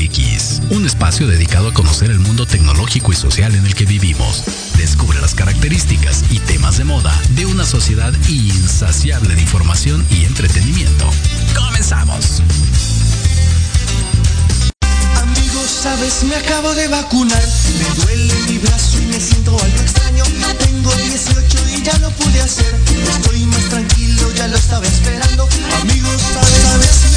MX, un espacio dedicado a conocer el mundo tecnológico y social en el que vivimos. Descubre las características y temas de moda de una sociedad insaciable de información y entretenimiento. Comenzamos. Amigos, sabes, me acabo de vacunar. Me duele mi brazo y me siento algo extraño. Tengo 18 y ya lo pude hacer. Estoy más tranquilo, ya lo estaba esperando. Amigos, sabes, sabes.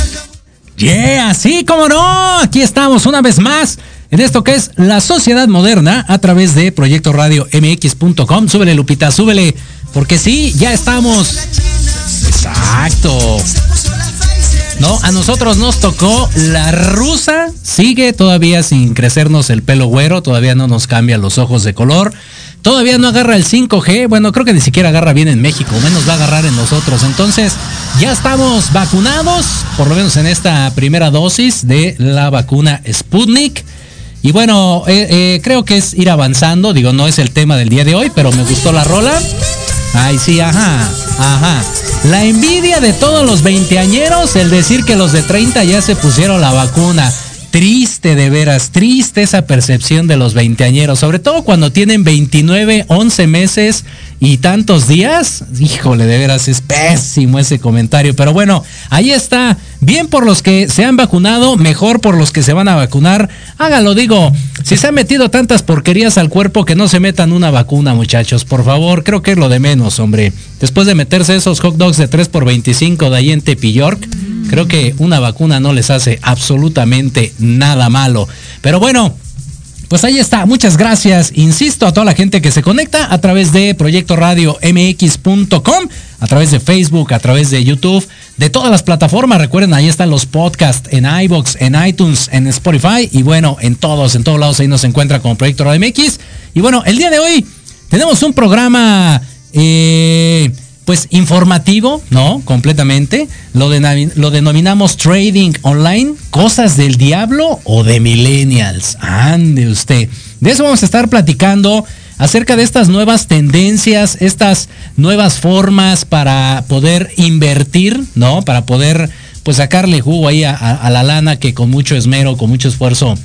Yeah, así como no, aquí estamos una vez más en esto que es la sociedad moderna a través de Proyecto Radio MX.com. Súbele, Lupita, súbele, porque sí, ya estamos. Exacto. No, a nosotros nos tocó la rusa, sigue todavía sin crecernos el pelo güero, todavía no nos cambia los ojos de color, todavía no agarra el 5G, bueno, creo que ni siquiera agarra bien en México, menos va a agarrar en nosotros. Entonces, ya estamos vacunados, por lo menos en esta primera dosis de la vacuna Sputnik. Y bueno, eh, eh, creo que es ir avanzando, digo, no es el tema del día de hoy, pero me gustó la rola. Ay, sí, ajá, ajá. La envidia de todos los veinteañeros, el decir que los de 30 ya se pusieron la vacuna. Triste, de veras, triste esa percepción de los veinteañeros, sobre todo cuando tienen 29, 11 meses y tantos días. Híjole, de veras, es pésimo ese comentario. Pero bueno, ahí está. Bien por los que se han vacunado, mejor por los que se van a vacunar. Hágalo, digo, si se han metido tantas porquerías al cuerpo que no se metan una vacuna, muchachos, por favor, creo que es lo de menos, hombre. Después de meterse esos hot dogs de 3 por 25 de ahí en Tepiyork, creo que una vacuna no les hace absolutamente nada malo. Pero bueno, pues ahí está, muchas gracias, insisto, a toda la gente que se conecta a través de Proyecto Radio MX.com, a través de Facebook, a través de YouTube, de todas las plataformas. Recuerden, ahí están los podcasts en iBox, en iTunes, en Spotify y bueno, en todos, en todos lados ahí nos encuentra como Proyecto Radio MX. Y bueno, el día de hoy tenemos un programa eh, pues informativo, ¿no? Completamente. Lo, lo denominamos trading online, cosas del diablo o de millennials. Ande usted. De eso vamos a estar platicando acerca de estas nuevas tendencias, estas nuevas formas para poder invertir, ¿no? Para poder pues sacarle jugo ahí a la lana que con mucho esmero, con mucho esfuerzo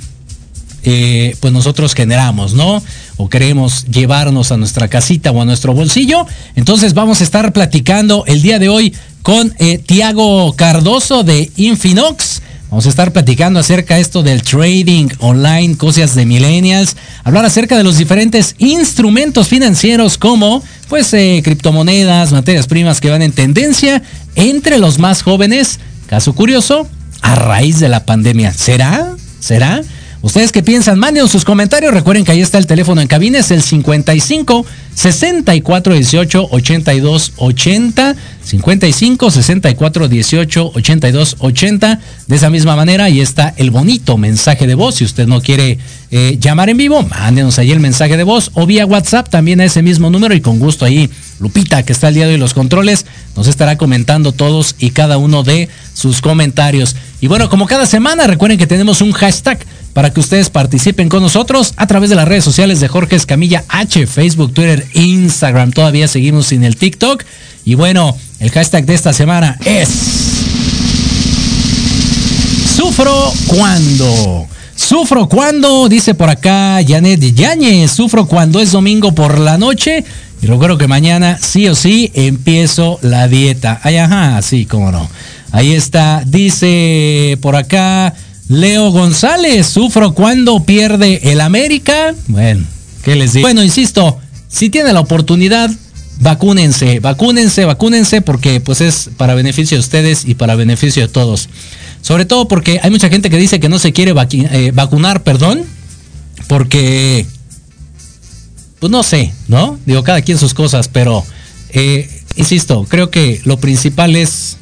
eh, pues nosotros generamos, ¿no? O queremos llevarnos a nuestra casita o a nuestro bolsillo. Entonces vamos a estar platicando el día de hoy con eh, Tiago Cardoso de Infinox. Vamos a estar platicando acerca de esto del trading online, cosas de millennials, hablar acerca de los diferentes instrumentos financieros como pues eh, criptomonedas, materias primas que van en tendencia entre los más jóvenes. Caso curioso, a raíz de la pandemia. ¿Será? ¿Será? ¿Ustedes qué piensan? Manden sus comentarios. Recuerden que ahí está el teléfono en cabina, es el 55 64 18 82 80. 55 64 18 82 80. De esa misma manera, ahí está el bonito mensaje de voz. Si usted no quiere eh, llamar en vivo, mándenos ahí el mensaje de voz o vía WhatsApp también a ese mismo número y con gusto ahí Lupita, que está el día de hoy los controles, nos estará comentando todos y cada uno de sus comentarios. Y bueno, como cada semana, recuerden que tenemos un hashtag para que ustedes participen con nosotros a través de las redes sociales de Jorge Escamilla H, Facebook, Twitter, Instagram. Todavía seguimos sin el TikTok. Y bueno, el hashtag de esta semana es... Sufro cuando. Sufro cuando, dice por acá Janet Yañez, sufro cuando es domingo por la noche y recuerdo que mañana sí o sí empiezo la dieta. Ay, ajá, sí, cómo no. Ahí está, dice por acá Leo González, sufro cuando pierde el América. Bueno, ¿qué les digo? Bueno, insisto, si tiene la oportunidad, vacúnense, vacúnense, vacúnense porque pues es para beneficio de ustedes y para beneficio de todos. Sobre todo porque hay mucha gente que dice que no se quiere eh, vacunar, perdón, porque pues no sé, ¿no? Digo, cada quien sus cosas, pero eh, insisto, creo que lo principal es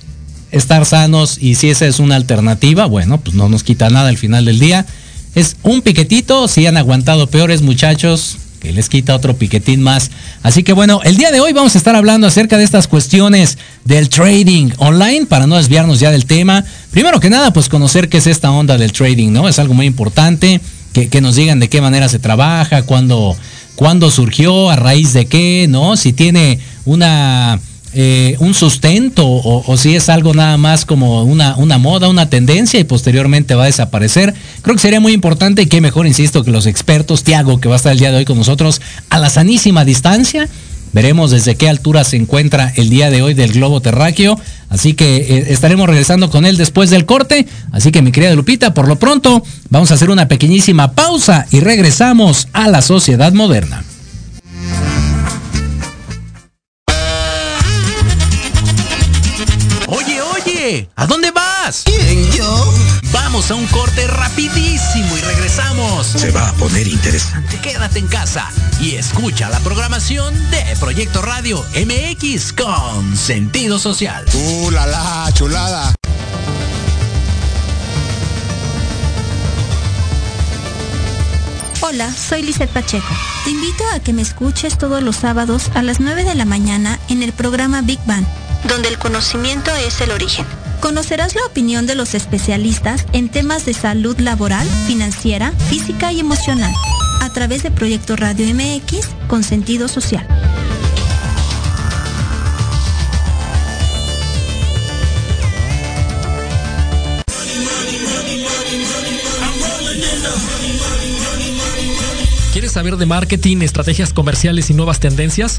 estar sanos y si esa es una alternativa, bueno, pues no nos quita nada al final del día. Es un piquetito, si han aguantado peores muchachos, que les quita otro piquetín más. Así que bueno, el día de hoy vamos a estar hablando acerca de estas cuestiones del trading online para no desviarnos ya del tema. Primero que nada, pues conocer qué es esta onda del trading, ¿no? Es algo muy importante, que, nos digan de qué manera se trabaja, cuándo cuándo surgió, a raíz de qué, ¿no? Si tiene una eh, un sustento o, si es algo nada más como una, una moda, una tendencia y posteriormente va a desaparecer. Creo que sería muy importante y que mejor, insisto, que los expertos, Tiago, que va a estar el día de hoy con nosotros a la sanísima distancia, Veremos desde qué altura se encuentra el día de hoy del globo terráqueo. Así que eh, estaremos regresando con él después del corte. Así que mi querida Lupita, por lo pronto vamos a hacer una pequeñísima pausa y regresamos a la sociedad moderna. ¿A dónde vas? ¿Quién, yo? Vamos a un corte rapidísimo y regresamos. Se va a poner interesante. Quédate en casa y escucha la programación de Proyecto Radio MX con sentido social. ¡Uh, la, la chulada! Hola, soy Lizeth Pacheco. Te invito a que me escuches todos los sábados a las 9 de la mañana en el programa Big Bang, donde el conocimiento es el origen. Conocerás la opinión de los especialistas en temas de salud laboral, financiera, física y emocional a través de Proyecto Radio MX con sentido social. ¿Quieres saber de marketing, estrategias comerciales y nuevas tendencias?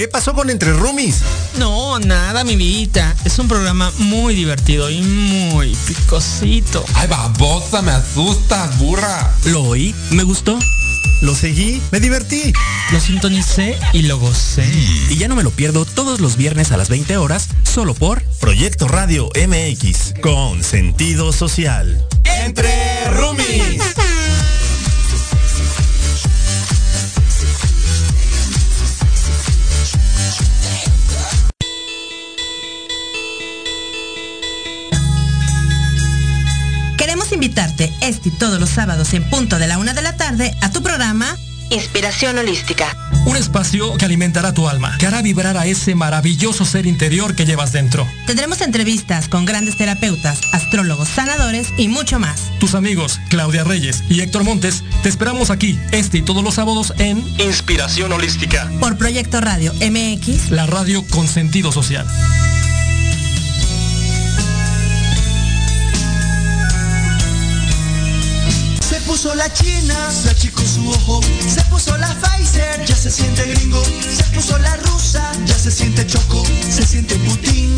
¿Qué pasó con Entre Rumis? No, nada, mi vida. Es un programa muy divertido y muy picosito. Ay, babosa, me asustas, burra. Lo oí, me gustó. Lo seguí, me divertí. Lo sintonicé y lo gocé. Y ya no me lo pierdo todos los viernes a las 20 horas, solo por Proyecto Radio MX, con sentido social. Entre Rumis. Invitarte este y todos los sábados en punto de la una de la tarde a tu programa Inspiración Holística. Un espacio que alimentará tu alma, que hará vibrar a ese maravilloso ser interior que llevas dentro. Tendremos entrevistas con grandes terapeutas, astrólogos, sanadores y mucho más. Tus amigos Claudia Reyes y Héctor Montes te esperamos aquí este y todos los sábados en Inspiración Holística. Por Proyecto Radio MX, la radio con sentido social. Puso la china, se achicó su ojo, Se puso la Pfizer, ya se siente gringo. Se puso la rusa, ya se siente choco. Se siente Putin.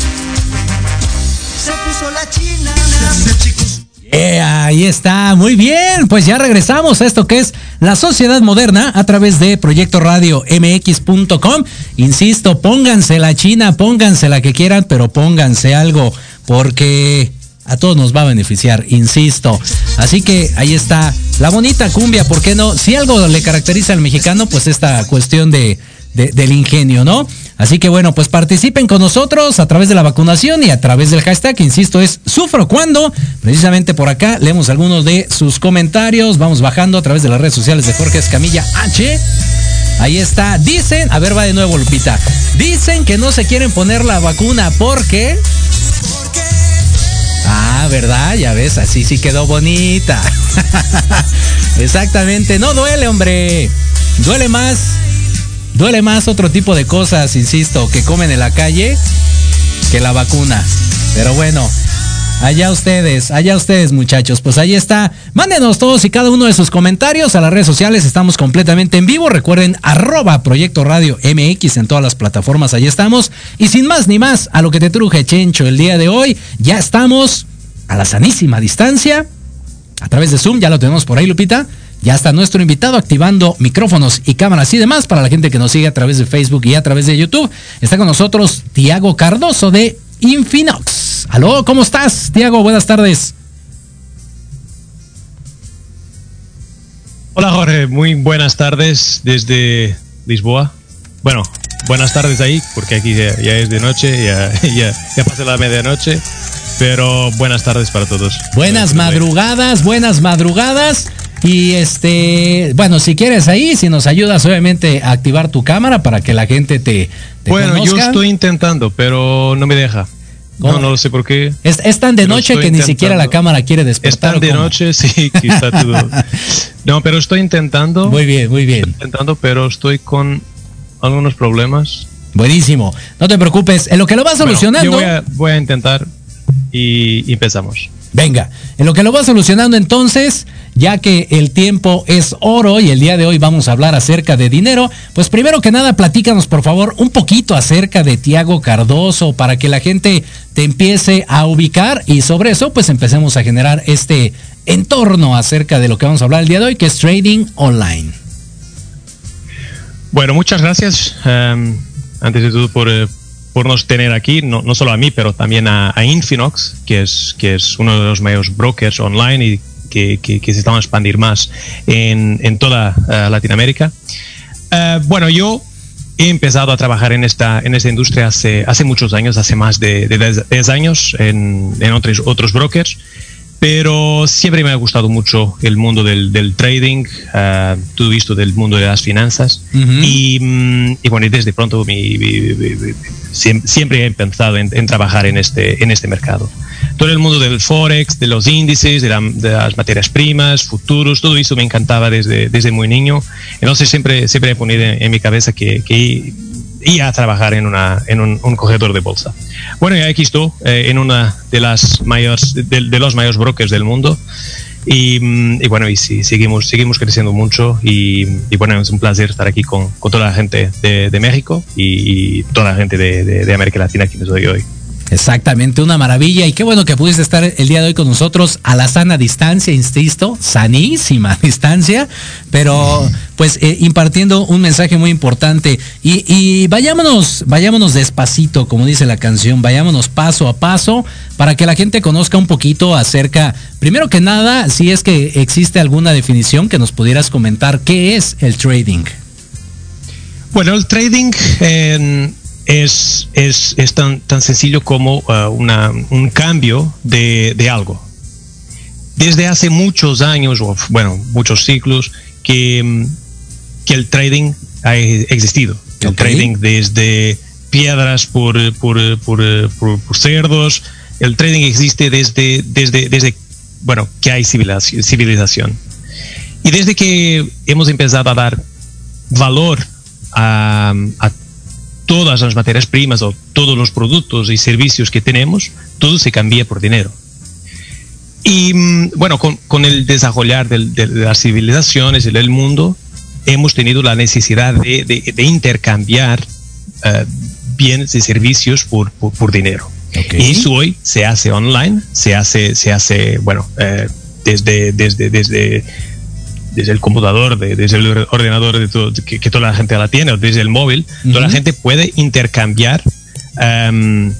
Se puso la china, se chicos. Eh, ahí está, muy bien. Pues ya regresamos a esto que es la sociedad moderna a través de Proyecto Radio MX.com. Insisto, pónganse la china, pónganse la que quieran, pero pónganse algo, porque a todos nos va a beneficiar, insisto. Así que ahí está la bonita cumbia, ¿por qué no? Si algo le caracteriza al mexicano, pues esta cuestión de, de del ingenio, ¿no? Así que bueno, pues participen con nosotros a través de la vacunación y a través del hashtag, insisto, es sufro cuando. Precisamente por acá leemos algunos de sus comentarios. Vamos bajando a través de las redes sociales de Jorge Escamilla H. Ahí está. Dicen, a ver, va de nuevo, Lupita. Dicen que no se quieren poner la vacuna porque. Ah, ¿verdad? Ya ves, así sí quedó bonita. Exactamente. No duele, hombre. Duele más duele más otro tipo de cosas, insisto, que comen en la calle que la vacuna. Pero bueno, allá ustedes, allá ustedes muchachos, pues ahí está. Mándenos todos y cada uno de sus comentarios a las redes sociales, estamos completamente en vivo. Recuerden arroba Proyecto Radio MX en todas las plataformas, ahí estamos. Y sin más ni más, a lo que te truje Chencho el día de hoy, ya estamos a la sanísima distancia, a través de Zoom, ya lo tenemos por ahí Lupita ya está nuestro invitado activando micrófonos y cámaras y demás para la gente que nos sigue a través de Facebook y a través de YouTube. Está con nosotros Tiago Cardoso de Infinox. Aló, ¿cómo estás, Tiago? Buenas tardes. Hola Jorge, muy buenas tardes desde Lisboa. Bueno, buenas tardes ahí, porque aquí ya, es de noche, ya, ya, ya pasé la medianoche, pero buenas tardes para todos. Buenas madrugadas, buenas madrugadas. Y este, bueno, si quieres ahí, si nos ayudas obviamente a activar tu cámara para que la gente te, Bueno, yo estoy intentando, pero no me deja. No, no lo sé por qué. Es, tan de noche que ni siquiera la cámara quiere despertar. Es tan de noche, sí, quizá todo. No, pero estoy intentando. Muy bien, muy bien. intentando, pero estoy con algunos problemas. Buenísimo. No te preocupes. En lo que lo vas solucionando. yo voy a, voy a intentar y empezamos. Venga, en lo que lo va solucionando entonces, ya que el tiempo es oro y el día de hoy vamos a hablar acerca de dinero, pues primero que nada platícanos por favor un poquito acerca de Tiago Cardoso para que la gente te empiece a ubicar y sobre eso pues empecemos a generar este entorno acerca de lo que vamos a hablar el día de hoy, que es trading online. Bueno, muchas gracias. Em, antes de todo por... Eh, por nos tener aquí, no, no, solo a mí, pero también a, Infinox, que es, que es uno de los mayores brokers online y que, que, se están a expandir más en, en toda eh, Latinoamérica. Eh, bueno, yo he empezado a trabajar en esta, en esta industria hace, hace muchos años, hace más de, 10 años en, en otros, otros brokers pero siempre me ha gustado mucho el mundo del, del trading, uh, todo visto del mundo de las finanzas. y, mm, y, bueno, desde pronto mi, siempre, he pensado en, trabajar en este, en este mercado. Todo el mundo del forex, de los índices, de, las materias primas, futuros, todo eso me encantaba desde, desde muy niño. Entonces siempre, siempre he ponido en, mi cabeza que, que y a trabajar en, una, en un, cogedor de bolsa. Bueno, ya aquí estoy eh, en una de las mayores, de, los mayores brokers del mundo. Y, mm, bueno, y sí, seguimos, seguimos creciendo mucho y, bueno, es un placer estar aquí con, toda la gente de, México y, toda la gente de, de América Latina que soy hoy. Exactamente, una maravilla. Y qué bueno que pudiste estar el día de hoy con nosotros a la sana distancia, insisto, sanísima distancia, pero pues eh, impartiendo un mensaje muy importante. Y, vayámonos, vayámonos despacito, como dice la canción, vayámonos paso a paso para que la gente conozca un poquito acerca, primero que nada, si es que existe alguna definición que nos pudieras comentar, ¿qué es el trading? Bueno, el trading es, es, es tan, tan, sencillo como uh, una, un cambio de, de, algo. Desde hace muchos años, o bueno, muchos ciclos, que, mm, que el trading ha existido. El trading desde piedras por, por, por, por, cerdos, el trading existe desde, desde, desde bueno, que hay civilización. Y desde que hemos empezado a dar valor a, a todas las materias primas o todos los productos y servicios que tenemos, todo se cambia por dinero. Y mm, bueno, con, el desarrollar de, las civilizaciones y del mundo, hemos tenido la necesidad de, intercambiar eh, bienes y servicios por, por, dinero. Y eso hoy se hace online, se hace, se hace bueno, eh, desde, desde, desde, desde el computador, desde el ordenador de que, toda la gente la tiene, o desde el móvil, toda la gente puede intercambiar em,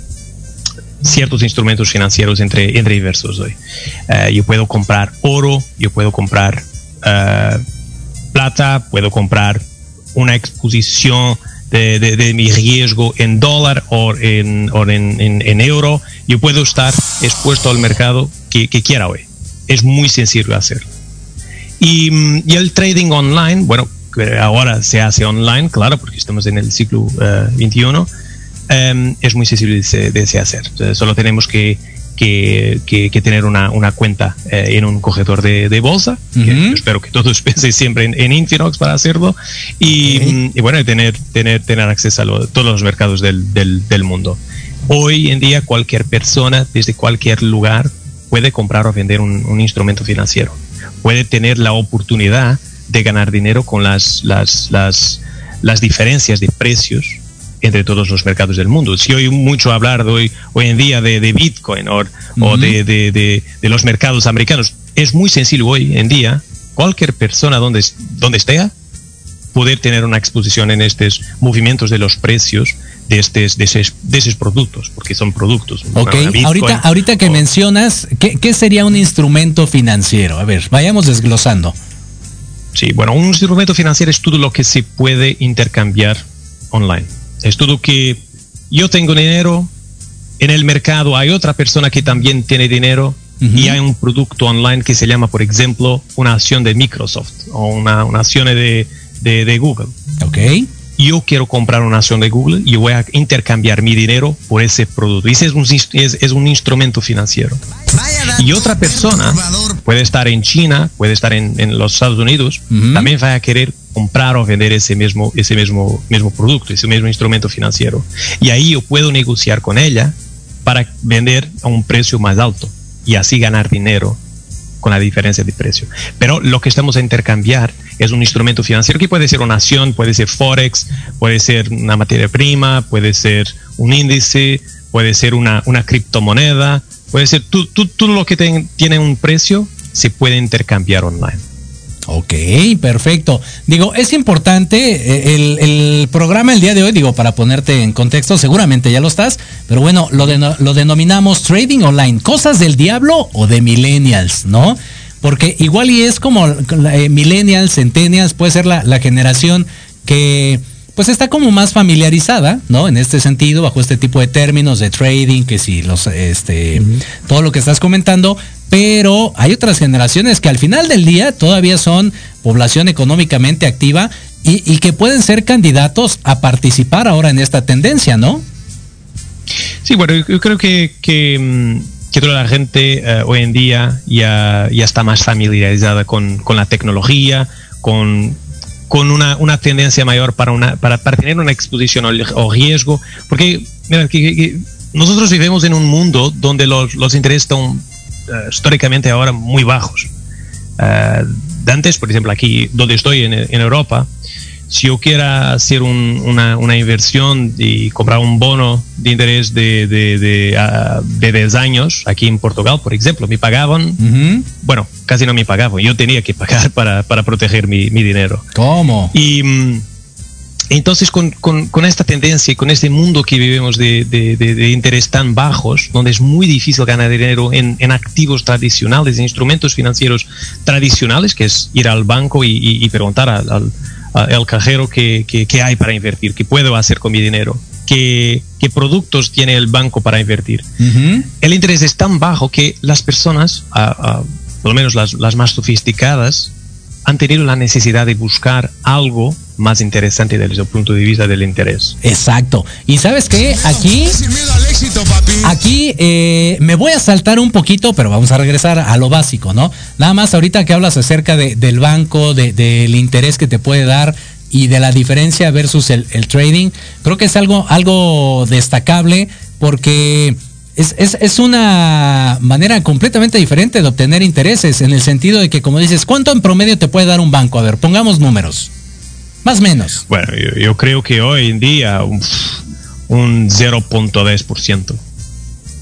ciertos instrumentos financieros entre, entre diversos hoy. Eh, yo puedo comprar oro, yo puedo comprar plata, puedo comprar una exposición de, mi riesgo en dólar o en, en, euro, yo puedo estar expuesto al mercado que, quiera hoy. Es muy sencillo hacerlo. Y, mm, y, el trading online, bueno, ahora se hace online, claro, porque estamos en el siglo XXI, eh, em, es muy sencillo de, de, hacer. Solo tenemos que que, tener una, cuenta eh, en un cogetor de, bolsa. espero que todos piensen siempre en, Infinox para hacerlo. Y, bueno, tener, tener, tener acceso a todos los mercados del, mundo. Hoy en día cualquier persona desde cualquier lugar puede comprar o vender un, instrumento financiero. Puede tener la oportunidad de ganar dinero con las, las, las, las diferencias de precios entre todos los mercados del mundo. Si hoy mucho hablar de hoy, hoy en día de, Bitcoin o, de, de, los mercados americanos, es muy sencillo hoy en día, cualquier persona donde, donde esté, poder tener una exposición en estos movimientos de los precios de, estos, de, esos, productos, porque son productos. Ok, ahorita, ahorita que mencionas, ¿qué, ¿qué sería un instrumento financiero? A ver, vayamos desglosando. Sí, bueno, un instrumento financiero es todo lo que se puede intercambiar online. Es todo que yo tengo dinero, en el mercado hay otra persona que también tiene dinero y hay un producto online que se llama, por ejemplo, una acción de Microsoft o una, una acción de, de, Google. Ok. Yo quiero comprar una acción de Google y voy a intercambiar mi dinero por ese producto. Y ese es un, es, es un instrumento financiero. Y otra persona puede estar en China, puede estar en, en los Estados Unidos, también va a querer comprar o vender ese mismo, ese mismo, mismo producto, ese mismo instrumento financiero. Y ahí yo puedo negociar con ella para vender a un precio más alto y así ganar dinero con la diferencia de precio. Pero lo que estamos a intercambiar es un instrumento financiero que puede ser una acción, puede ser forex, puede ser una materia prima, puede ser un índice, puede ser una, una criptomoneda, puede ser todo lo que tiene un precio se puede intercambiar online. Ok, perfecto. Digo, es importante eh, el, programa el día de hoy, digo, para ponerte en contexto, seguramente ya lo estás, pero bueno, lo, lo denominamos trading online, cosas del diablo o de millennials, ¿no? Porque igual y es como eh, millennials, centennials, puede ser la, generación que pues está como más familiarizada, ¿no? En este sentido, bajo este tipo de términos de trading, que si los, este, todo lo que estás comentando, pero hay otras generaciones que al final del día todavía son población económicamente activa y, que pueden ser candidatos a participar ahora en esta tendencia, ¿no? Sí, bueno, yo creo que, mm, toda la gente eh, hoy en día ya, está más familiarizada con, la tecnología, con, una, tendencia mayor para, una, para, tener una exposición o, riesgo, porque mira, nosotros vivimos en un mundo donde los, los intereses están eh, históricamente ahora muy bajos. Uh, antes, por ejemplo, aquí donde estoy en, Europa, si yo quiera hacer una, una, inversión y comprar un bono de interés de, de, de, uh, de 10 años, aquí en Portugal, por ejemplo, me pagaban, bueno, casi no me pagaban, yo tenía que pagar para, para proteger mi, mi dinero. ¿Cómo? Y, mm, entonces, con, con, esta tendencia y con este mundo que vivimos de, de, interés tan bajos, donde es muy difícil ganar dinero en, en activos tradicionales, en instrumentos financieros tradicionales, que es ir al banco y, y, preguntar al, al, cajero qué, qué, hay para invertir, qué puedo hacer con mi dinero, qué, qué productos tiene el banco para invertir. El interés es tan bajo que las personas, por lo menos las, las más sofisticadas, han tenido la necesidad de buscar algo más interesante desde el punto de vista del interés. Exacto. Y sabes qué, aquí, aquí eh, me voy a saltar un poquito, pero vamos a regresar a lo básico, ¿no? Nada más ahorita que hablas acerca del banco, del interés que te puede dar y de la diferencia versus el, el trading, creo que es algo, algo destacable porque es, es, es, una manera completamente diferente de obtener intereses, en el sentido de que, como dices, ¿cuánto en promedio te puede dar un banco? A ver, pongamos números. Más o menos. Bueno, yo, creo que hoy en día un, un 0.10%,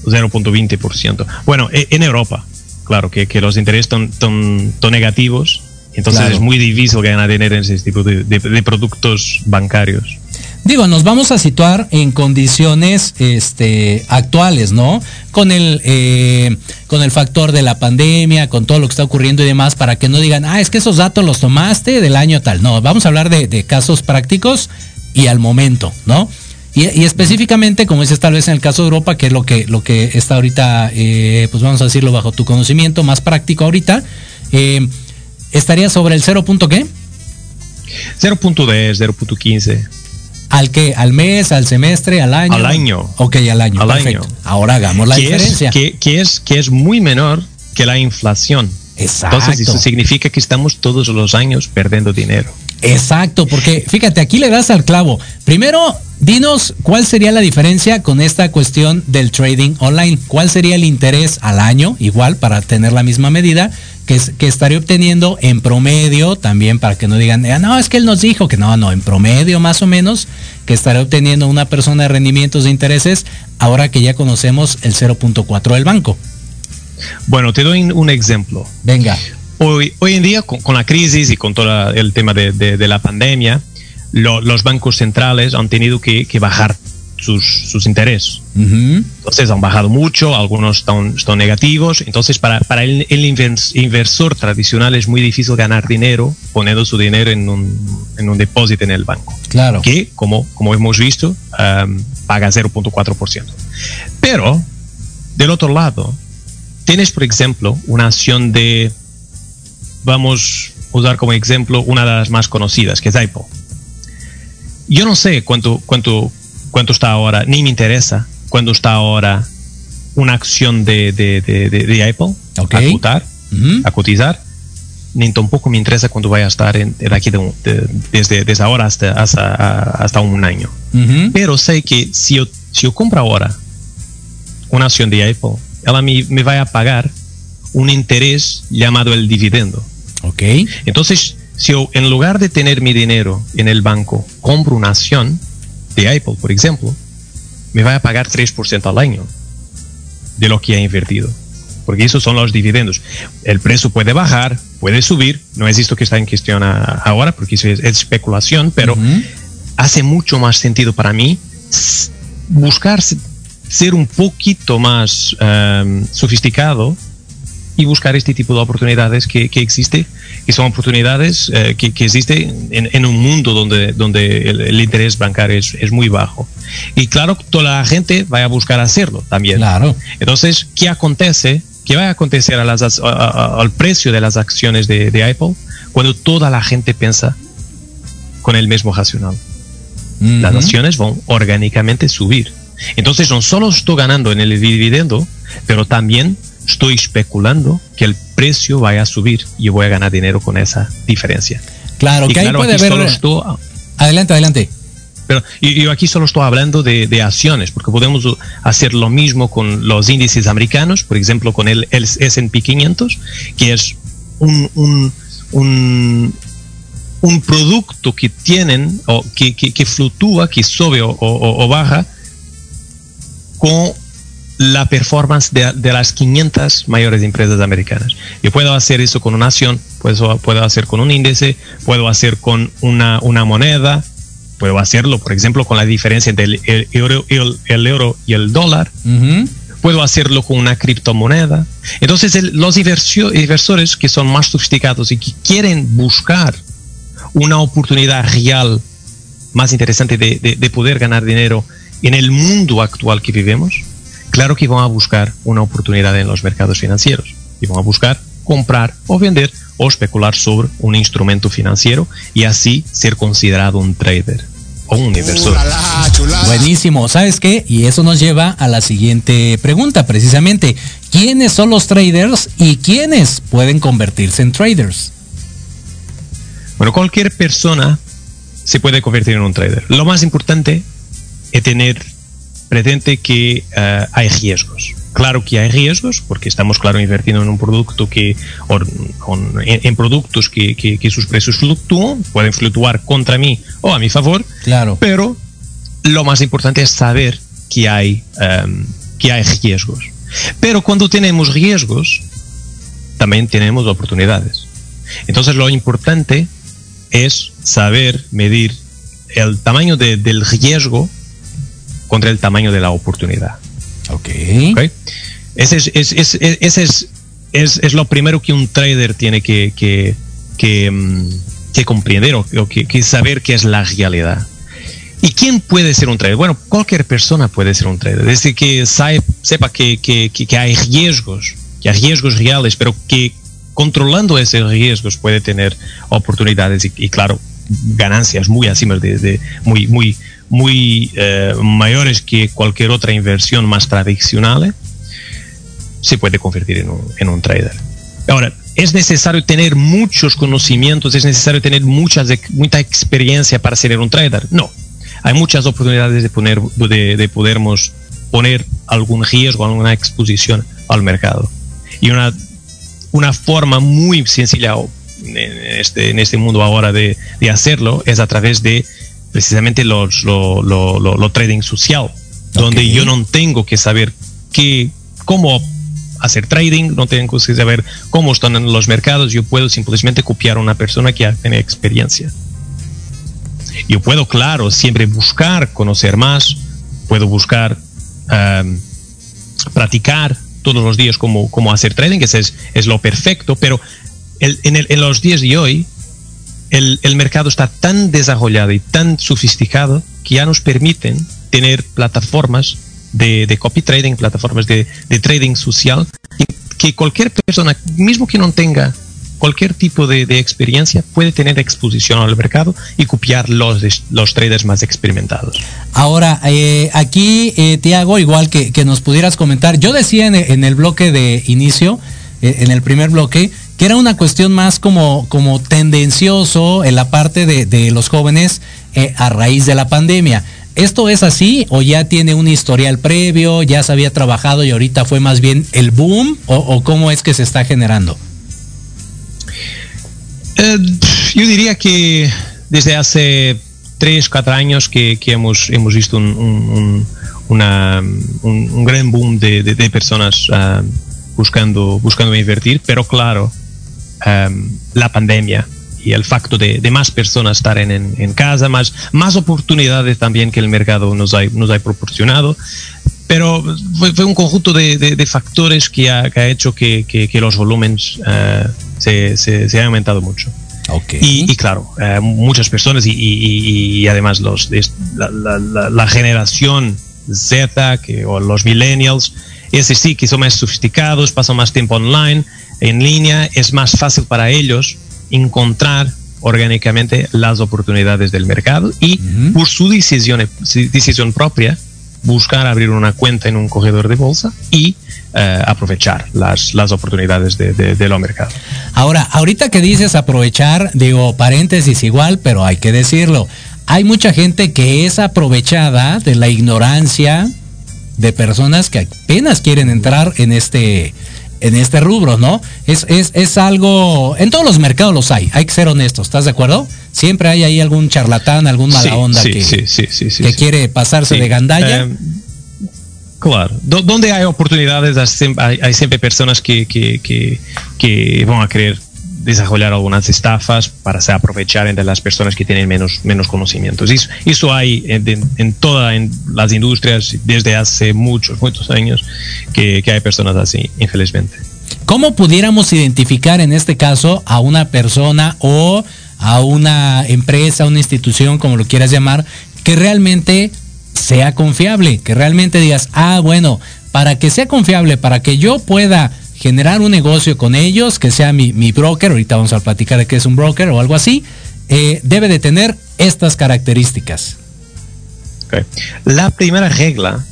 0.20%. Bueno, e, en Europa, claro, que, que los intereses son negativos, entonces es muy difícil ganar dinero en ese tipo de, de productos bancarios. Digo, nos vamos a situar en condiciones este, actuales, ¿no? Con el, eh, con el factor de la pandemia, con todo lo que está ocurriendo y demás, para que no digan, ah, es que esos datos los tomaste del año tal. No, vamos a hablar de, casos prácticos y al momento, ¿no? Y, específicamente, como dices, tal vez en el caso de Europa, que es lo que, lo que está ahorita, eh, pues vamos a decirlo bajo tu conocimiento, más práctico ahorita, eh, estaría sobre el 0. ¿qué? 0.10, 0.15. ¿Al qué? ¿Al mes, al semestre, al año? Al año. Ok, al año. Al año. Ahora hagamos la diferencia. que, es, que es muy menor que la inflación. Exacto. Entonces eso significa que estamos todos los años perdiendo dinero. Exacto, porque fíjate, aquí le das al clavo. Primero, dinos cuál sería la diferencia con esta cuestión del trading online. ¿Cuál sería el interés al año, igual, para tener la misma medida? que, que estaría obteniendo en promedio, también para que no digan, ah, no, es que él nos dijo que no, no, en promedio más o menos, que estaría obteniendo una persona de rendimientos de intereses, ahora que ya conocemos el 0.4 del banco. Bueno, te doy un ejemplo. Venga. Hoy, hoy en día, con, la crisis y con todo el tema de, la pandemia, los bancos centrales han tenido que, que bajar sus, sus intereses. Entonces han bajado mucho, algunos están, están negativos. Entonces para, para el, el, inversor tradicional es muy difícil ganar dinero poniendo su dinero en un, en un depósito en el banco. Claro. Que, como, como hemos visto, um, paga 0.4%. Pero, del otro lado, tienes, por ejemplo, una acción de, vamos a usar como ejemplo una de las más conocidas, que es Apple. Yo no sé cuánto, cuánto, cuánto está ahora, ni me interesa cuánto está ahora una acción de, de, de, Apple a, cotizar, ni tampoco me interesa cuánto vaya a estar en, aquí desde, desde ahora hasta, hasta, un año. Pero sé que si yo, si yo compro ahora una acción de Apple, ella me, me va a pagar un interés llamado el dividendo. Ok. Entonces, si yo en lugar de tener mi dinero en el banco, compro una acción, de Apple, por ejemplo, me va a pagar 3% al año de lo que ha invertido. Porque esos son los dividendos. El precio puede bajar, puede subir. No es esto que está en cuestión ahora, porque eso es, especulación, pero hace mucho más sentido para mí buscar ser un poquito más em, sofisticado y buscar este tipo de oportunidades que, que existe, que son oportunidades eh, que, que existen en, en, un mundo donde, donde el, interés bancario es, es, muy bajo. Y claro, toda la gente va a buscar hacerlo también. Claro. Entonces, ¿qué acontece? ¿Qué va a acontecer a las, al precio de las acciones de, de, Apple cuando toda la gente piensa con el mismo racional? Las acciones van orgánicamente subir. Entonces, no solo estoy ganando en el dividendo, pero también estoy especulando que el precio vaya a subir y voy a ganar dinero con esa diferencia. Claro, que ahí puede haber... Adelante, adelante. Pero yo, aquí solo estoy hablando de, acciones, porque podemos hacer lo mismo con los índices americanos, por ejemplo, con el, el S&P 500, que es un, un, un, un, producto que tienen, o que, que, que fluctúa, que sube o, o, o baja, con la performance de, de, las 500 mayores empresas americanas. Yo puedo hacer eso con una acción, puedo, puedo hacer con un índice, puedo hacer con una, una moneda, puedo hacerlo, por ejemplo, con la diferencia entre el, euro, el, el, euro y el dólar. Puedo hacerlo con una criptomoneda. Entonces, los inversores que son más sofisticados y que quieren buscar una oportunidad real más interesante de, de, de poder ganar dinero en el mundo actual que vivimos, claro que van a buscar una oportunidad en los mercados financieros y van a buscar comprar o vender o especular sobre un instrumento financiero y así ser considerado un trader o un inversor. Buenísimo, ¿sabes qué? Y eso nos lleva a la siguiente pregunta, precisamente. ¿Quiénes son los traders y quiénes pueden convertirse en traders? Bueno, cualquier persona se puede convertir en un trader. Lo más importante es tener presente que eh, hay riesgos. claro que hay riesgos, porque estamos, claro, invirtiendo en un producto que, en, productos que, que, sus precios fluctúan, pueden fluctuar contra mí o a mi favor. Claro. Pero lo más importante es saber que hay, em, que hay riesgos. Pero cuando tenemos riesgos, también tenemos oportunidades. Entonces lo importante es saber medir el tamaño del riesgo contra el tamaño de la oportunidad. Ok. okay? Ese, es, es, ese es, es, lo primero que un trader tiene que, que, que, mm, comprender o, que, saber qué es la realidad. ¿Y quién puede ser un trader? Bueno, cualquier persona puede ser un trader. Desde que sepa que, que, hay riesgos, que hay riesgos reales, pero que controlando esos riesgos puede tener oportunidades y, claro, ganancias muy encima de, muy, muy, muy eh, mayores que cualquier otra inversión más tradicional, se puede convertir en un, en un trader. Ahora, ¿es necesario tener muchos conocimientos? ¿Es necesario tener muchas, mucha experiencia para ser un trader? No. Hay muchas oportunidades de, poner, de, de podermos poner algún riesgo, alguna exposición al mercado. Y una una forma muy sencilla en este, en este mundo ahora de, de hacerlo es a través de precisamente los, lo, lo, lo, trading social, donde yo no tengo que saber qué, cómo hacer trading, no tengo que saber cómo están los mercados, yo puedo simplemente copiar a una persona que tiene experiencia. Yo puedo, claro, siempre buscar conocer más, puedo buscar um, practicar todos los días cómo, cómo hacer trading, que es, es lo perfecto, pero en, el, en, los días de hoy el, mercado está tan desarrollado y tan sofisticado que ya nos permiten tener plataformas de, copy trading, plataformas de, trading social, que cualquier persona, mismo que no tenga cualquier tipo de, experiencia puede tener exposición al mercado y copiar los, los traders más experimentados. Ahora, eh, aquí, eh, Tiago, igual que, que, nos pudieras comentar, yo decía en, en el bloque de inicio, eh, en el primer bloque, era una cuestión más como, como tendencioso en la parte de, los jóvenes eh, a raíz de la pandemia. ¿Esto es así o ya tiene un historial previo, ya se había trabajado y ahorita fue más bien el boom o, cómo es que se está generando? Eh, yo diría que desde hace tres, cuatro años que, hemos, hemos visto un, un, gran boom de, personas uh, buscando, buscando invertir, pero claro, um, la pandemia y el facto de, de más personas estar en, en, casa, más, más oportunidades también que el mercado nos ha, nos ha proporcionado. Pero fue, fue un conjunto de, de, factores que ha, que ha hecho que, que, que los volúmenes uh, se, se, se aumentado mucho. Okay. Y, y, claro, eh, muchas personas y, y, y además los, la, la, la, generación Z que, o los millennials, ese sí que son más sofisticados, pasan más tiempo online, en línea, es más fácil para ellos encontrar orgánicamente las oportunidades del mercado y uh -huh. por su decisión, decisión propia buscar abrir una cuenta en un corredor de bolsa y eh, aprovechar las, las oportunidades de, de, de, lo mercado. Ahora, ahorita que dices aprovechar, digo paréntesis igual, pero hay que decirlo. Hay mucha gente que es aprovechada de la ignorancia de personas que apenas quieren entrar en este en este rubro, ¿no? Es, es, es algo, en todos los mercados los hay, hay que ser honestos, ¿estás de acuerdo? Siempre hay ahí algún charlatán, algún mala sí, onda sí, que, sí, que quiere pasarse de gandalla. Um, claro, D donde hay oportunidades hay, hay siempre personas que, que, que, que, van a querer desarrollar algunas estafas para se aprovechar entre las personas que tienen menos, menos conocimientos. Eso, eso hay en, en todas las industrias desde hace muchos, muchos años que, que hay personas así, infelizmente. ¿Cómo pudiéramos identificar en este caso a una persona o a una empresa, una institución, como lo quieras llamar, que realmente sea confiable, que realmente digas, ah, bueno, para que sea confiable, para que yo pueda generar un negocio con ellos, que sea mi, mi broker, ahorita vamos a platicar de qué es un broker o algo así, eh, debe de tener estas características. La primera regla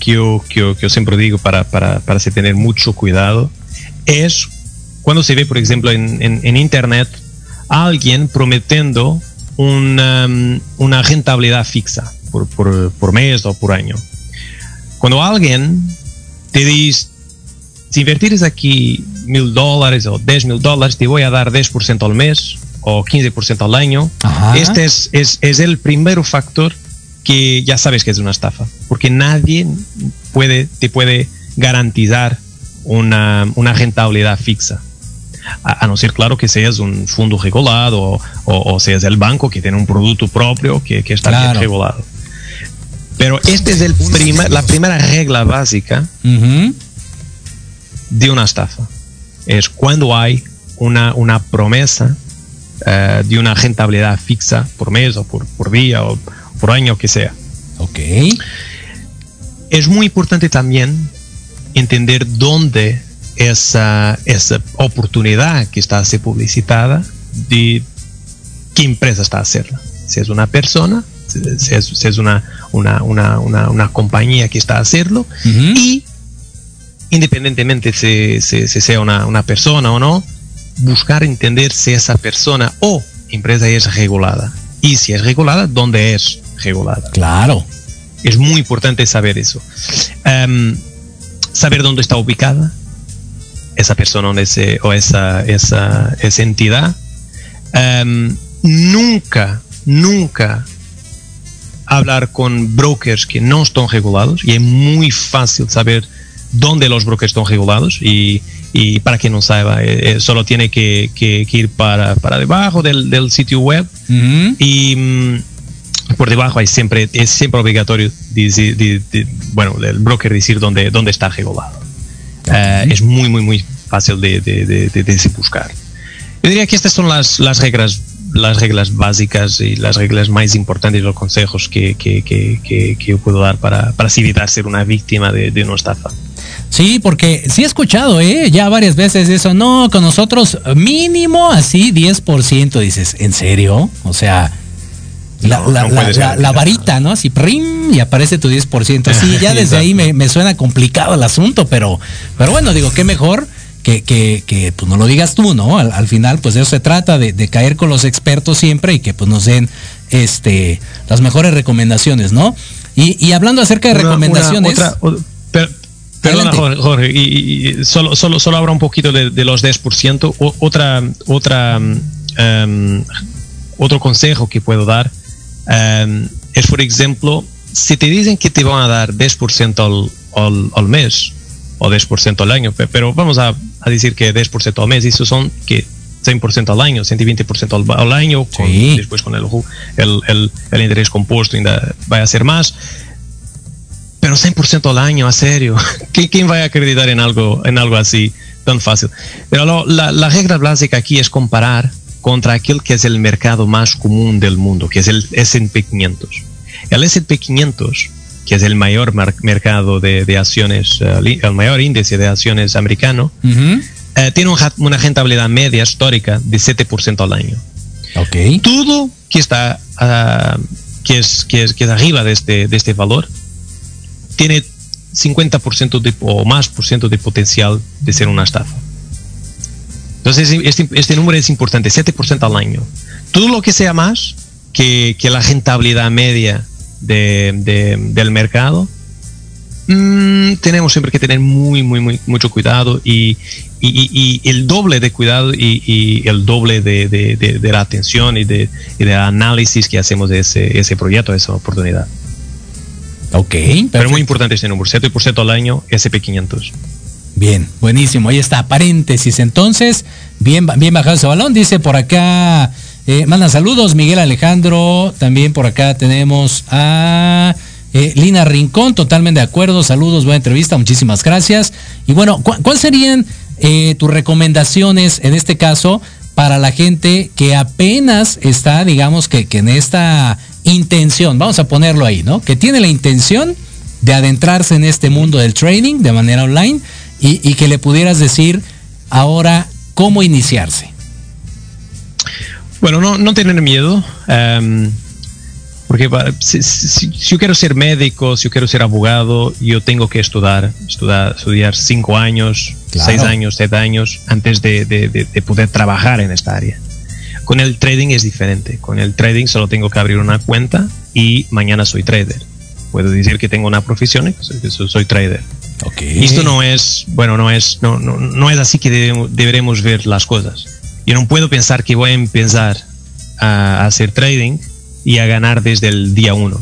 que yo, que yo, que yo siempre digo para, para, para se tener mucho cuidado es cuando se ve, por ejemplo, en, en, en Internet, alguien prometiendo una, una rentabilidad fixa por, por, por mes o por año. Cuando alguien te dice, si invertires aquí mil dólares o 10 mil dólares, te voy a dar 10% al mes o 15% al año. Este es, es, es el primer factor que ya sabes que es una estafa, porque nadie puede, te puede garantizar una, una rentabilidad fixa. A, no ser, claro, que seas un fondo regulado o, o, seas el banco que tiene un producto propio que, que está bien regulado. Pero esta es el prima, la primera regla básica de una estafa. Es cuando hay una, una promesa uh, de una rentabilidad fixa por mes o por, por día o por año que sea. Ok. Es muy importante también entender dónde esa, esa oportunidad que está a ser publicitada, de qué empresa está a hacerla. Si es una persona, si es, si es una, una, una, una, compañía que está a hacerlo, y independientemente si, si sea una, una, persona o no, buscar entender si esa persona o empresa es regulada. Y si es regulada, ¿dónde es regulada? Claro. Es muy importante saber eso. Um, saber dónde está ubicada esa persona o, ese, o esa, esa, esa entidad. Um, nunca, nunca hablar con brokers que no están regulados y es muy fácil saber dónde los brokers están regulados y, y para quien no sepa, eh, eh, solo tiene que, que, ir para, para debajo del, del, sitio web y mm, por debajo hay siempre, es siempre obligatorio decir, bueno, el broker decir dónde, dónde está regulado. Uh, es muy, muy, muy fácil de, de, de, buscar. Yo diría que estas son las, las reglas las reglas básicas y las reglas más importantes, los consejos que, que, que, que yo puedo dar para, para evitar ser una víctima de, de una estafa. Sí, porque sí he escuchado, ¿eh? Ya varias veces eso. No, con nosotros mínimo así 10%. Dices, ¿en serio? O sea, la, la, varita, ¿no? Así, prim, y aparece tu 10%. Sí, ya desde ahí me, me, suena complicado el asunto, pero, pero bueno, digo, qué mejor que, que, que pues no lo digas tú, ¿no? Al, final, pues de eso se trata, de, de, caer con los expertos siempre y que pues nos den este las mejores recomendaciones, ¿no? Y, y hablando acerca de recomendaciones. Perdona, Jorge, y, solo, solo, solo habla un poquito de, los 10%. otra, otra, um, otro consejo que puedo dar um, es, por ejemplo, si te dicen que te van a dar 10% al, al, al, mes o 10% al año, pero vamos a, a, decir que 10% al mes, eso son que 100% al año, 120% al, al año, después con el, el, el, el interés compuesto va a ser más pero 100% al año, a serio. ¿Quién va a acreditar en algo, en algo así tan fácil? Pero la, la, regla básica aquí es comparar contra aquel que es el mercado más común del mundo, que es el S&P 500. El S&P 500, que es el mayor mercado de, de acciones, uh, el mayor índice de acciones americano, uh -huh. uh, tiene un, una rentabilidad media histórica de 7% al año. Okay. Todo que está, que es, que, es, que es arriba de este, de este valor, tiene 50% de, o más por ciento de potencial de ser una estafa. Entonces, este, este número es importante, 7% al año. Todo lo que sea más que, que la rentabilidad media de, de, del mercado, mmm, tenemos siempre que tener muy, muy, muy mucho cuidado y, y, y, y el doble de cuidado y, el doble de, de, la atención y de, de análisis que hacemos de ese, ese proyecto, de esa oportunidad. Ok. Perfecto. Pero muy importante este número, 7% al año, SP500. Bien, buenísimo. Ahí está, paréntesis. Entonces, bien, bien bajado ese balón. Dice por acá, eh, mandan saludos, Miguel Alejandro. También por acá tenemos a eh, Lina Rincón, totalmente de acuerdo. Saludos, buena entrevista, muchísimas gracias. Y bueno, ¿cu ¿cuáles serían eh, tus recomendaciones en este caso para la gente que apenas está, digamos que, que en esta intención, vamos a ponerlo ahí, ¿no? Que tiene la intención de adentrarse en este mundo del trading de manera online y, y que le pudieras decir ahora cómo iniciarse. Bueno, no, no tener miedo. Um, porque si, si, si, yo quiero ser médico, si yo quiero ser abogado, yo tengo que estudiar, estudiar, estudiar cinco años, claro. seis años, siete años antes de, de, de, de poder trabajar en esta área. Con el trading es diferente. Con el trading solo tengo que abrir una cuenta y mañana soy trader. Puedo decir que tengo una profesión y pues soy trader. Esto no es, bueno, no es, no, no, no es así que deberemos ver las cosas. Yo no puedo pensar que voy a empezar a hacer trading y a ganar desde el día uno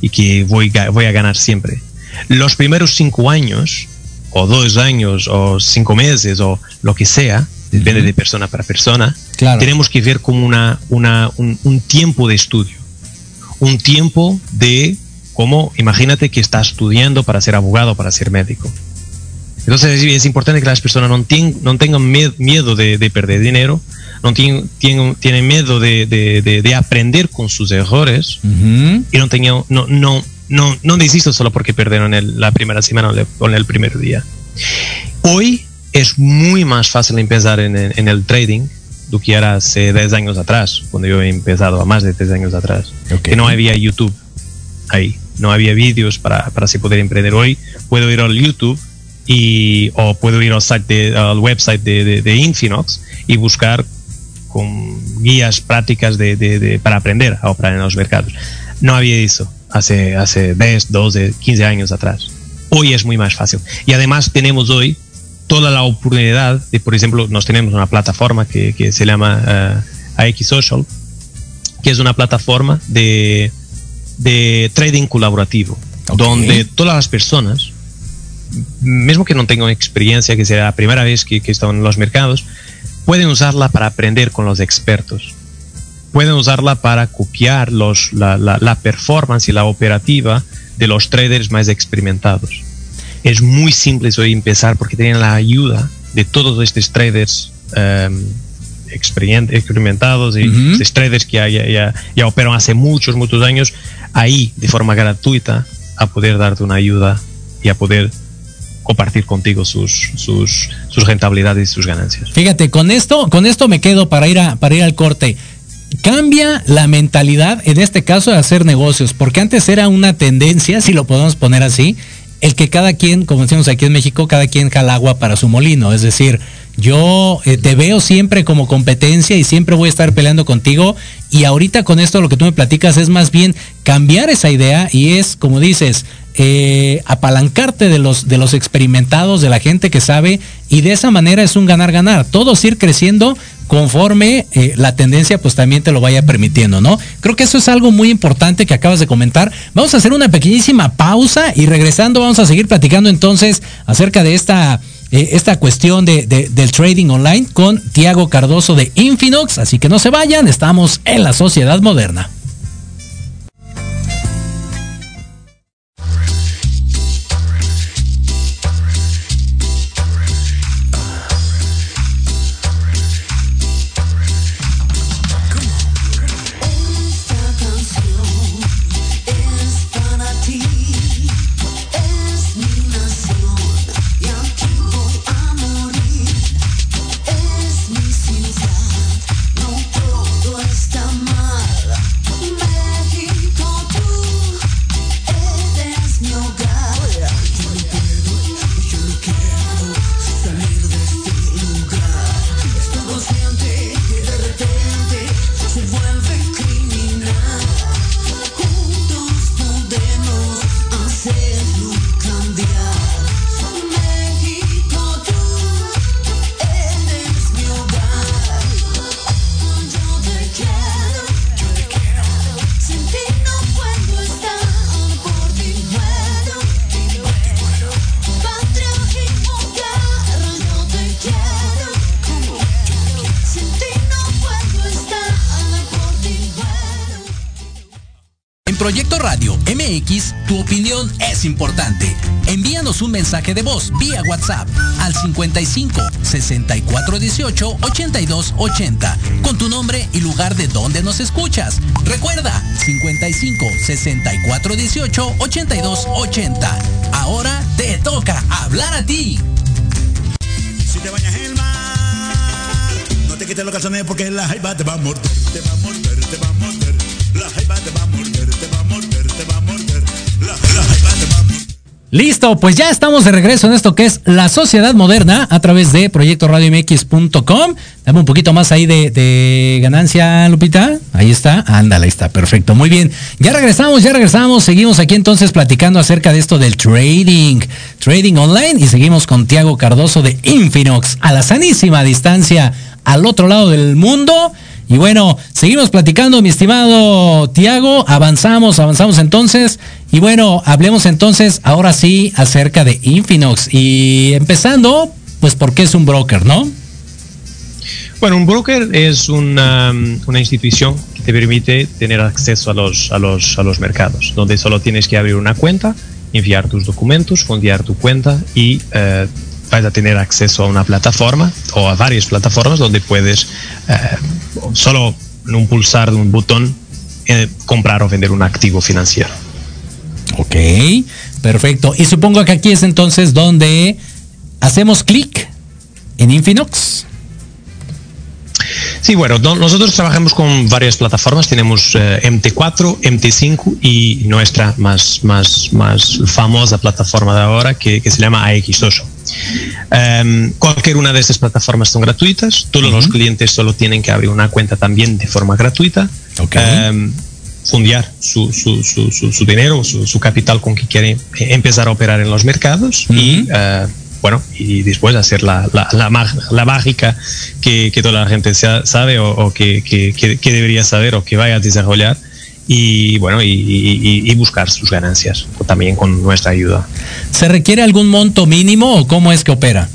y que voy, voy a ganar siempre. Los primeros cinco años, o dos años, o cinco meses, o lo que sea, depende de persona para persona, tenemos que ver como una, una, un, un tiempo de estudio, un tiempo de como imagínate que estás estudiando para ser abogado, para ser médico. Entonces es importante que las personas no, no tengan miedo de, perder dinero, no tienen, tienen, miedo de, aprender con sus errores y no, tengan, no, no, no, no desistan solo porque perdieron la primera semana o el primer día. Hoy es muy más fácil empezar en, el trading do que era hace 10 años atrás, cuando yo he empezado, a más de 10 años atrás, que no había YouTube ahí, no había vídeos para, para así poder emprender. Hoy puedo ir al YouTube y, o puedo ir al, site al website de, de, Infinox y buscar con guías prácticas de, de, para aprender a operar en los mercados. No había eso hace, hace 10, 12, 15 años atrás. Hoy es muy más fácil. Y además tenemos hoy toda la oportunidad de, por ejemplo, nos tenemos una plataforma que, que se llama uh, eh, AX Social, que es una plataforma de, de trading colaborativo, donde todas las personas, mismo que no tengan experiencia, que sea la primera vez que, que están en los mercados, pueden usarla para aprender con los expertos. Pueden usarla para copiar los, la, la, la performance y la operativa de los traders más experimentados es muy simple hoy empezar porque tienen la ayuda de todos estos traders um, experimentados y estos traders que ya, ya, operan hace muchos, muchos años, ahí de forma gratuita a poder darte una ayuda y a poder compartir contigo sus, sus, sus rentabilidades y sus ganancias. Fíjate, con esto, con esto me quedo para ir, a, para ir al corte. Cambia la mentalidad, en este caso, de hacer negocios, porque antes era una tendencia, si lo podemos poner así, el que cada quien, como decimos aquí en México, cada quien jala agua para su molino. Es decir, yo eh, te veo siempre como competencia y siempre voy a estar peleando contigo. Y ahorita con esto lo que tú me platicas es más bien cambiar esa idea y es, como dices, eh, apalancarte de los, de los experimentados, de la gente que sabe, y de esa manera es un ganar-ganar. Todos ir creciendo conforme eh, la tendencia pues también te lo vaya permitiendo, ¿no? Creo que eso es algo muy importante que acabas de comentar. Vamos a hacer una pequeñísima pausa y regresando vamos a seguir platicando entonces acerca de esta, eh, esta cuestión de, del trading online con Tiago Cardoso de Infinox. Así que no se vayan, estamos en la sociedad moderna. Importante. Envíanos un mensaje de voz vía WhatsApp al 55 64 18 82 80 con tu nombre y lugar de donde nos escuchas. Recuerda 55 64 18 82 80. Ahora te toca hablar a ti. Si te no te quites los calzones porque la jaiba te va a morder, te va a morder, Listo, pues ya estamos de regreso en esto que es la sociedad moderna a través de proyectoradiomx.com. Dame un poquito más ahí de, ganancia, Lupita. Ahí está. Ándale, ahí está. Perfecto. Muy bien. Ya regresamos, ya regresamos. Seguimos aquí entonces platicando acerca de esto del trading. Trading online. Y seguimos con Tiago Cardoso de Infinox a la sanísima distancia al otro lado del mundo. Y bueno, seguimos platicando, mi estimado Tiago. Avanzamos, avanzamos entonces. Y bueno, hablemos entonces ahora sí acerca de Infinox. Y empezando, pues porque es un broker, ¿no? Bueno, un broker es una, una, institución que te permite tener acceso a los, a, los, a los mercados, donde solo tienes que abrir una cuenta, enviar tus documentos, fondear tu cuenta y eh, vas a tener acceso a una plataforma o a varias plataformas donde puedes eh, solo en un pulsar de un botón eh, comprar o vender un activo financiero. Ok, perfecto. Y supongo que aquí es entonces donde hacemos clic en Infinox. Sí, bueno, nosotros trabajamos con varias plataformas. Tenemos eh, MT4, MT5 y nuestra más, más, más famosa plataforma de ahora que, se llama AX Social. Em, cualquier una de estas plataformas son gratuitas. Todos los clientes solo tienen que abrir una cuenta también de forma gratuita. Okay. Em, fundear su, su, su, dinero, su, capital con que quieren empezar a operar en los mercados y eh, bueno, y después hacer la, la, la, mágica que, que, toda la gente sabe o, que, que, debería saber o que vaya a desarrollar y bueno, y, buscar sus ganancias también con nuestra ayuda. ¿Se requiere algún monto mínimo o cómo es que opera?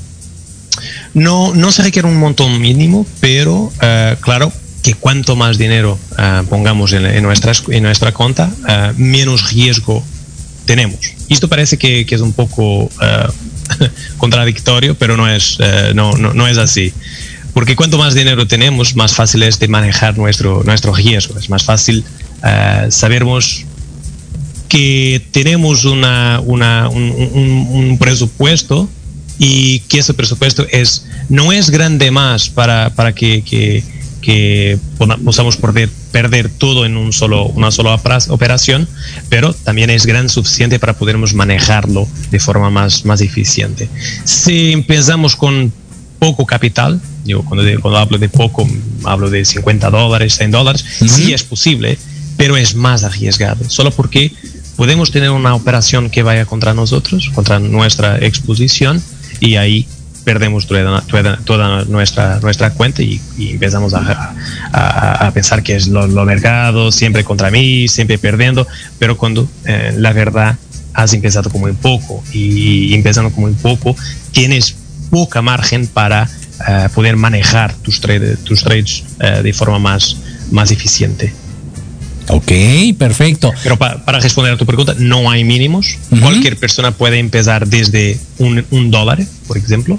No, no se requiere un monto mínimo, pero eh, claro que cuanto más dinero eh, pongamos en, en, nuestras, en nuestra cuenta, eh, menos riesgo tenemos. Y esto parece que, que es un poco contradictorio, pero no es, eh, no, no, no, es así. Porque cuanto más dinero tenemos, más fácil es de manejar nuestro, nuestro riesgo. Es más fácil uh, sabermos que tenemos una, una, un, un, presupuesto y que ese presupuesto es, no es grande más para, para que, que, que podamos perder perder todo en un solo, una sola operación, pero también es gran suficiente para podermos manejarlo de forma más, más eficiente. Si empezamos con poco capital, yo cuando, cuando hablo de poco, hablo de 50 dólares, 100 dólares, sí es posible, pero es más arriesgado, solo porque podemos tener una operación que vaya contra nosotros, contra nuestra exposición, y ahí perdemos toda, nuestra, nuestra cuenta y, empezamos a, pensar que es lo, mercado, siempre contra mí, siempre perdiendo, pero cuando eh, la verdad has empezado como un poco y, empezando como un poco, tienes poca margen para eh, poder manejar tus, tus trades eh, de forma más, más eficiente. Ok, perfecto. Pero para responder a tu pregunta, no hay mínimos. Cualquier persona puede empezar desde un, un dólar, por ejemplo,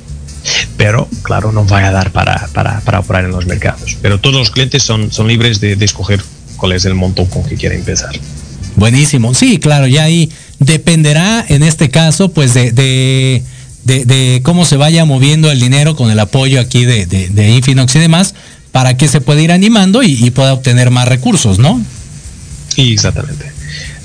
pero claro, no va a dar para, para, para, operar en los mercados. Pero todos los clientes son, son libres de, escoger cuál es el monto con que quieren empezar. Buenísimo, sí, claro, ya ahí dependerá en este caso pues de, de, de, cómo se vaya moviendo el dinero con el apoyo aquí de, de, Infinox y demás para que se pueda ir animando y, y pueda obtener más recursos, ¿no? Exactamente.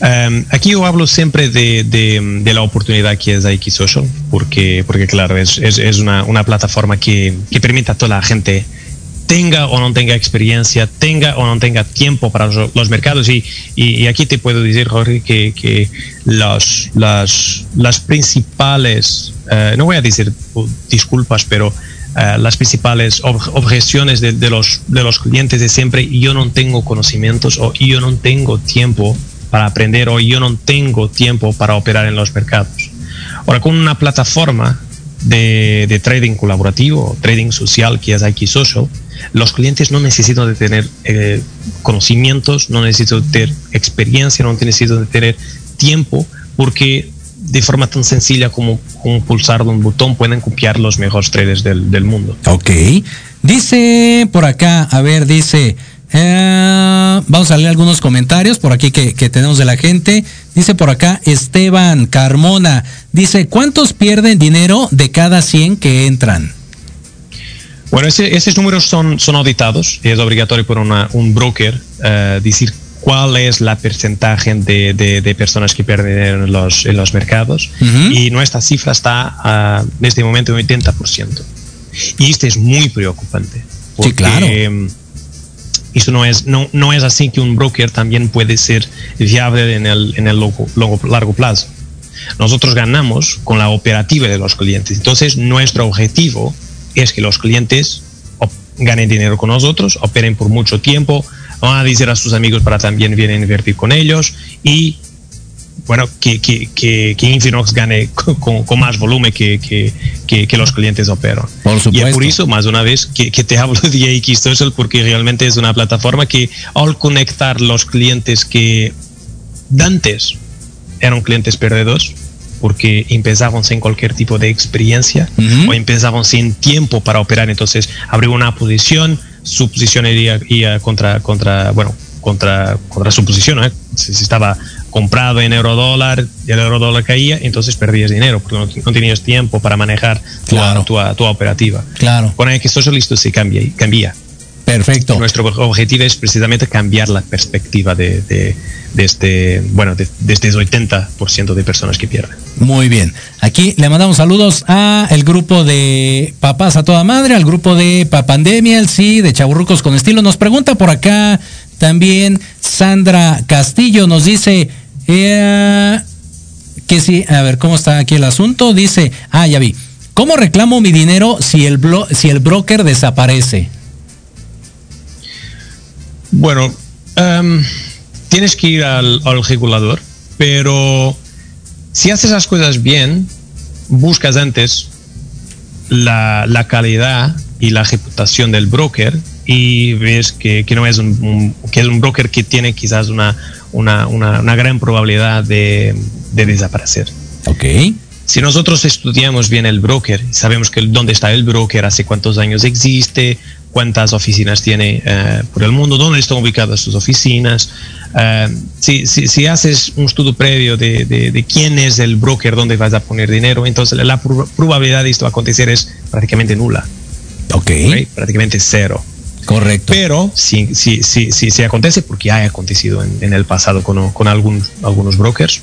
Um, aquí yo hablo siempre de, la oportunidad que es X Social, porque, porque claro, es, una, plataforma que, permite a toda la gente tenga o no tenga experiencia, tenga o no tenga tiempo para los, mercados. Y, y, aquí te puedo decir, Jorge, que, las, principales, uh, no voy a decir disculpas, pero uh, las principales ob objeciones de, de, los, de los clientes de siempre, yo no tengo conocimientos o yo no tengo tiempo para aprender o yo no tengo tiempo para operar en los mercados. Ahora, con una plataforma de, de trading colaborativo, trading social, que es X Social, los clientes no necesitan de tener eh, conocimientos, no necesitan de tener experiencia, no necesitan de tener tiempo, porque de forma tan sencilla como, como pulsar un botón pueden copiar los mejores traders del, del mundo. Ok. Dice por acá, a ver, dice... Eh, vamos a leer algunos comentarios por aquí que, tenemos de la gente. Dice por acá Esteban Carmona. Dice, ¿cuántos pierden dinero de cada 100 que entran? Bueno, esos números son, son auditados y es obligatorio por una, un broker eh, decir cuál es la porcentaje de, de, personas que pierden en los, en los mercados y nuestra cifra está en este momento en 80%. Y esto es muy preocupante. sí, claro. Eso no es, no, no es así que un broker también puede ser viable en el, en el largo plazo. Nosotros ganamos con la operativa de los clientes. Entonces, nuestro objetivo es que los clientes ganen dinero con nosotros, operen por mucho tiempo, van a decir a sus amigos para también vienen a invertir con ellos y bueno, que, que, que, Infinox gane con, más volumen que, que, los clientes operan. Por y por eso, más una vez, que, te hablo de AX Social porque realmente es una plataforma que al conectar los clientes que antes eran clientes perdedores, porque empezaban sin cualquier tipo de experiencia o empezaban sin tiempo para operar, entonces abrió una posición, su posición iría, contra, contra, bueno, contra, contra su posición, ¿eh? si, estaba comprado en euro dólar y el euro dólar caía, entonces perdías dinero porque no, tenías tiempo para manejar tu, tu, operativa. Claro. Con el que esto listo se cambia, cambia. Perfecto. Nuestro objetivo es precisamente cambiar la perspectiva de, de, este, bueno, de, de este 80% de personas que pierden. Muy bien. Aquí le mandamos saludos a el grupo de Papás a toda madre, al grupo de Papandemia, el sí, de Chaburrucos con estilo. Nos pregunta por acá también Sandra Castillo, nos dice eh, que sí, a ver, ¿cómo está aquí el asunto? Dice, ah, ya vi. ¿Cómo reclamo mi dinero si el, si el broker desaparece? Bueno, em, tienes que ir al, regulador, pero si haces las cosas bien, buscas antes la, calidad y la reputación del broker y ves que, no es un, que es un broker que tiene quizás una, una, gran probabilidad de, de, desaparecer. Ok. Si nosotros estudiamos bien el broker, sabemos que dónde está el broker, hace cuántos años existe, cuántas oficinas tiene eh, por el mundo, dónde están ubicadas sus oficinas. Eh, si, si, haces un estudio previo de, de, quién es el broker donde vas a poner dinero, entonces la probabilidad de esto acontecer es prácticamente nula. Ok. Prácticamente cero. Correcto. Pero si, si, si, si, acontece, porque ha acontecido en, el pasado con, con algún, algunos brokers,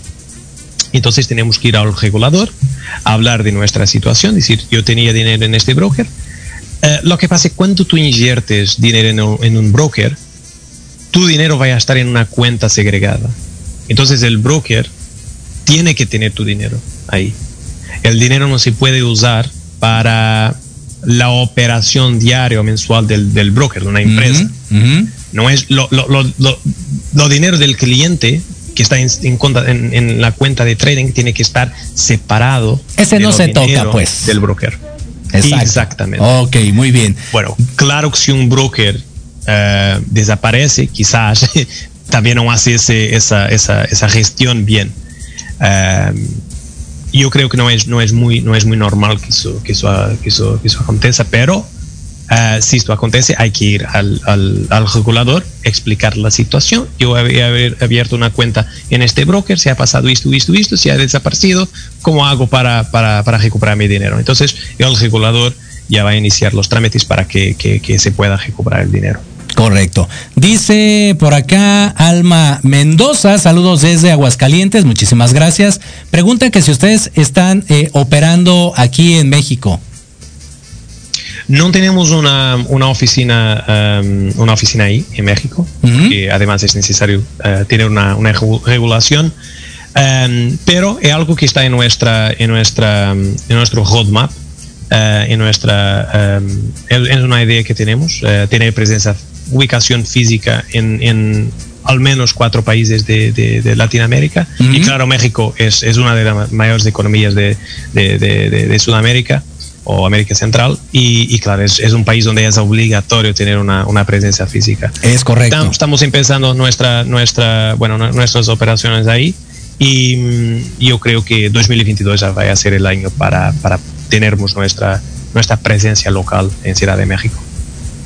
entonces tenemos que ir al regulador, hablar de nuestra situación, decir, yo tenía dinero en este broker, eh, lo que pasa es cuando tú inviertes dinero en un, broker, tu dinero va a estar en una cuenta segregada. Entonces el broker tiene que tener tu dinero ahí. El dinero no se puede usar para la operación diaria o mensual del, broker, de una empresa. No es lo, lo, dinero del cliente que está en, en, la cuenta de trading tiene que estar separado. Ese no se toca, pues. Del broker. Exactamente. Ok, muy bien. Bueno, claro que si un broker eh, desaparece, quizás también no hace esa, esa, esa, gestión bien. Eh, yo creo que no es, no es, muy, no es muy normal que eso, que eso, que eso, que eso acontezca, pero Uh, si esto acontece, hay que ir al, al, al, regulador, explicar la situación. Yo había abierto una cuenta en este broker, se ha pasado esto, esto, esto, se ha desaparecido, ¿cómo hago para, para, para recuperar mi dinero? Entonces, el regulador ya va a iniciar los trámites para que, que, que se pueda recuperar el dinero. Correcto. Dice por acá Alma Mendoza, saludos desde Aguascalientes, muchísimas gracias. Pregunta que si ustedes están eh, operando aquí en México. No tenemos una, una oficina um, una oficina ahí en México, que además es necesario uh, tener una, una regulación, um, pero es algo que está en nuestra en nuestra en nuestro roadmap, uh, en nuestra um, es una idea que tenemos, uh, tener presencia ubicación física en, en al menos cuatro países de, de, Latinoamérica. Y claro, México es, es, una de las mayores economías de, de Sudamérica o América Central y, claro, es, es, un país donde es obligatorio tener una, una presencia física. Es correcto. Estamos, empezando nuestra, nuestra, bueno, nuestras operaciones ahí y mm, yo creo que 2022 va a ser el año para, para tener nuestra, nuestra presencia local en Ciudad de México.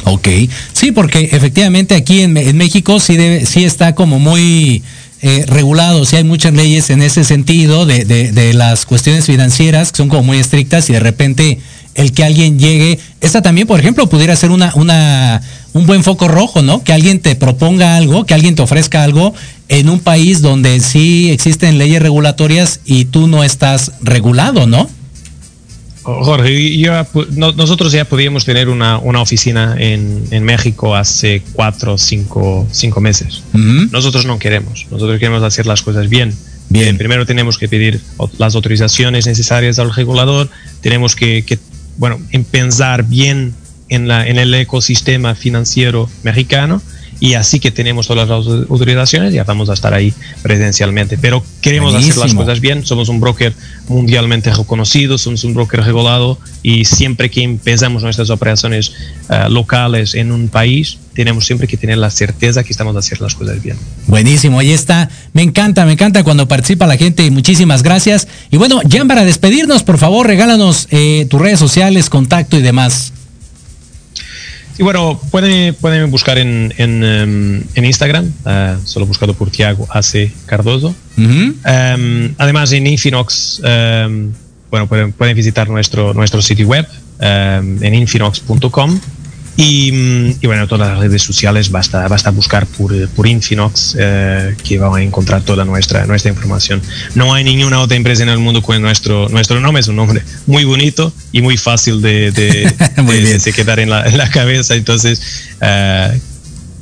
Ok, sí, porque efectivamente aquí en, México sí, debe, sí está como muy eh, regulado, sí hay muchas leyes en ese sentido de, las cuestiones financieras que son como muy estrictas y de repente el que alguien llegue, esta también, por ejemplo, pudiera ser una, un buen foco rojo, ¿no? Que alguien te proponga algo, que alguien te ofrezca algo en un país donde sí existen leyes regulatorias y tú no estás regulado, ¿no? Jorge, nosotros ya podíamos tener una, oficina en, México hace cuatro o cinco, meses. Nosotros no queremos, nosotros queremos hacer las cosas bien. Bien. primero tenemos que pedir las autorizaciones necesarias al regulador, tenemos que, que bueno, pensar bien en, la, en el ecosistema financiero mexicano y así que tenemos todas las autorizaciones ya vamos a estar ahí presencialmente. Pero queremos hacer las cosas bien, somos un broker mundialmente reconocido, somos un broker regulado y siempre que empezamos nuestras operaciones eh, locales en un país, tenemos siempre que tener la certeza que estamos haciendo las cosas bien. Buenísimo, ahí está. Me encanta, me encanta cuando participa la gente. Muchísimas gracias. Y bueno, ya para despedirnos, por favor, regálanos eh, tus redes sociales, contacto y demás. Y bueno, pueden, pueden buscar en, en, em, Instagram, uh, solo buscado por Tiago AC Cardoso. Em, además, en Infinox, em, bueno, pueden, pueden, visitar nuestro, nuestro sitio web en infinox.com y, y, bueno, todas las redes sociales basta, basta buscar por, por Infinox eh, que van a encontrar toda nuestra, nuestra información. No hay ninguna otra empresa en el mundo con nuestro, nuestro nombre, es un nombre muy bonito y muy fácil de, de, quedar en la, en la, cabeza, entonces eh,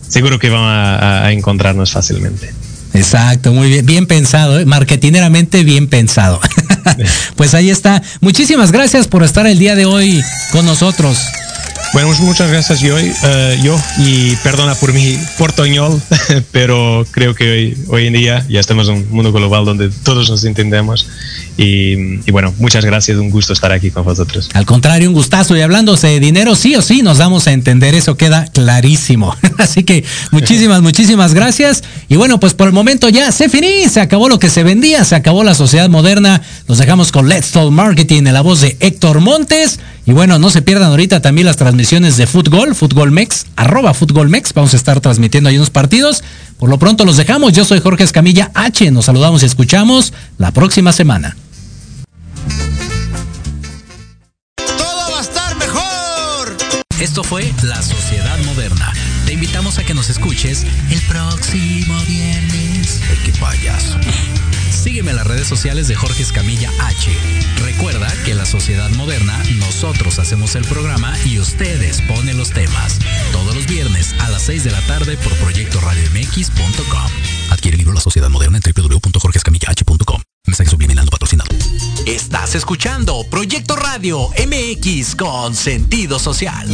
seguro que van a, a, encontrarnos fácilmente. Exacto, muy bien, bien pensado, ¿eh? marketineramente bien pensado. pues ahí está. Muchísimas gracias por estar el día de hoy con nosotros. Bueno, muchas gracias yo, uh, yo y perdona por mi portoñol, pero creo que hoy, hoy, en día ya estamos en un mundo global donde todos nos entendemos y, bueno, muchas gracias, un gusto estar aquí con vosotros. Al contrario, un gustazo y hablándose de dinero, sí o sí nos damos a entender, eso queda clarísimo. Así que muchísimas, muchísimas gracias y bueno, pues por el momento ya se finí, se acabó lo que se vendía, se acabó la sociedad moderna, nos dejamos con Let's Talk Marketing en la voz de Héctor Montes. Y bueno, no se pierdan ahorita también las transmisiones de fútbol, fútbol mex, arroba fútbol mex. Vamos a estar transmitiendo ahí unos partidos. Por lo pronto los dejamos. Yo soy Jorge Escamilla H. Nos saludamos y escuchamos la próxima semana. Todo va a estar mejor. Esto fue La Sociedad Moderna. Te invitamos a que nos escuches el próximo viernes. ¡Qué payaso! Sígueme en las redes sociales de Jorge Escamilla H. Recuerda que en la sociedad moderna nosotros hacemos el programa y ustedes ponen los temas. Todos los viernes a las 6 de la tarde por proyectoradiomx.com. Adquiere el libro La Sociedad Moderna en www.jorgescamillah.com. Mensaje subliminal patrocinado. Estás escuchando Proyecto Radio MX con sentido social.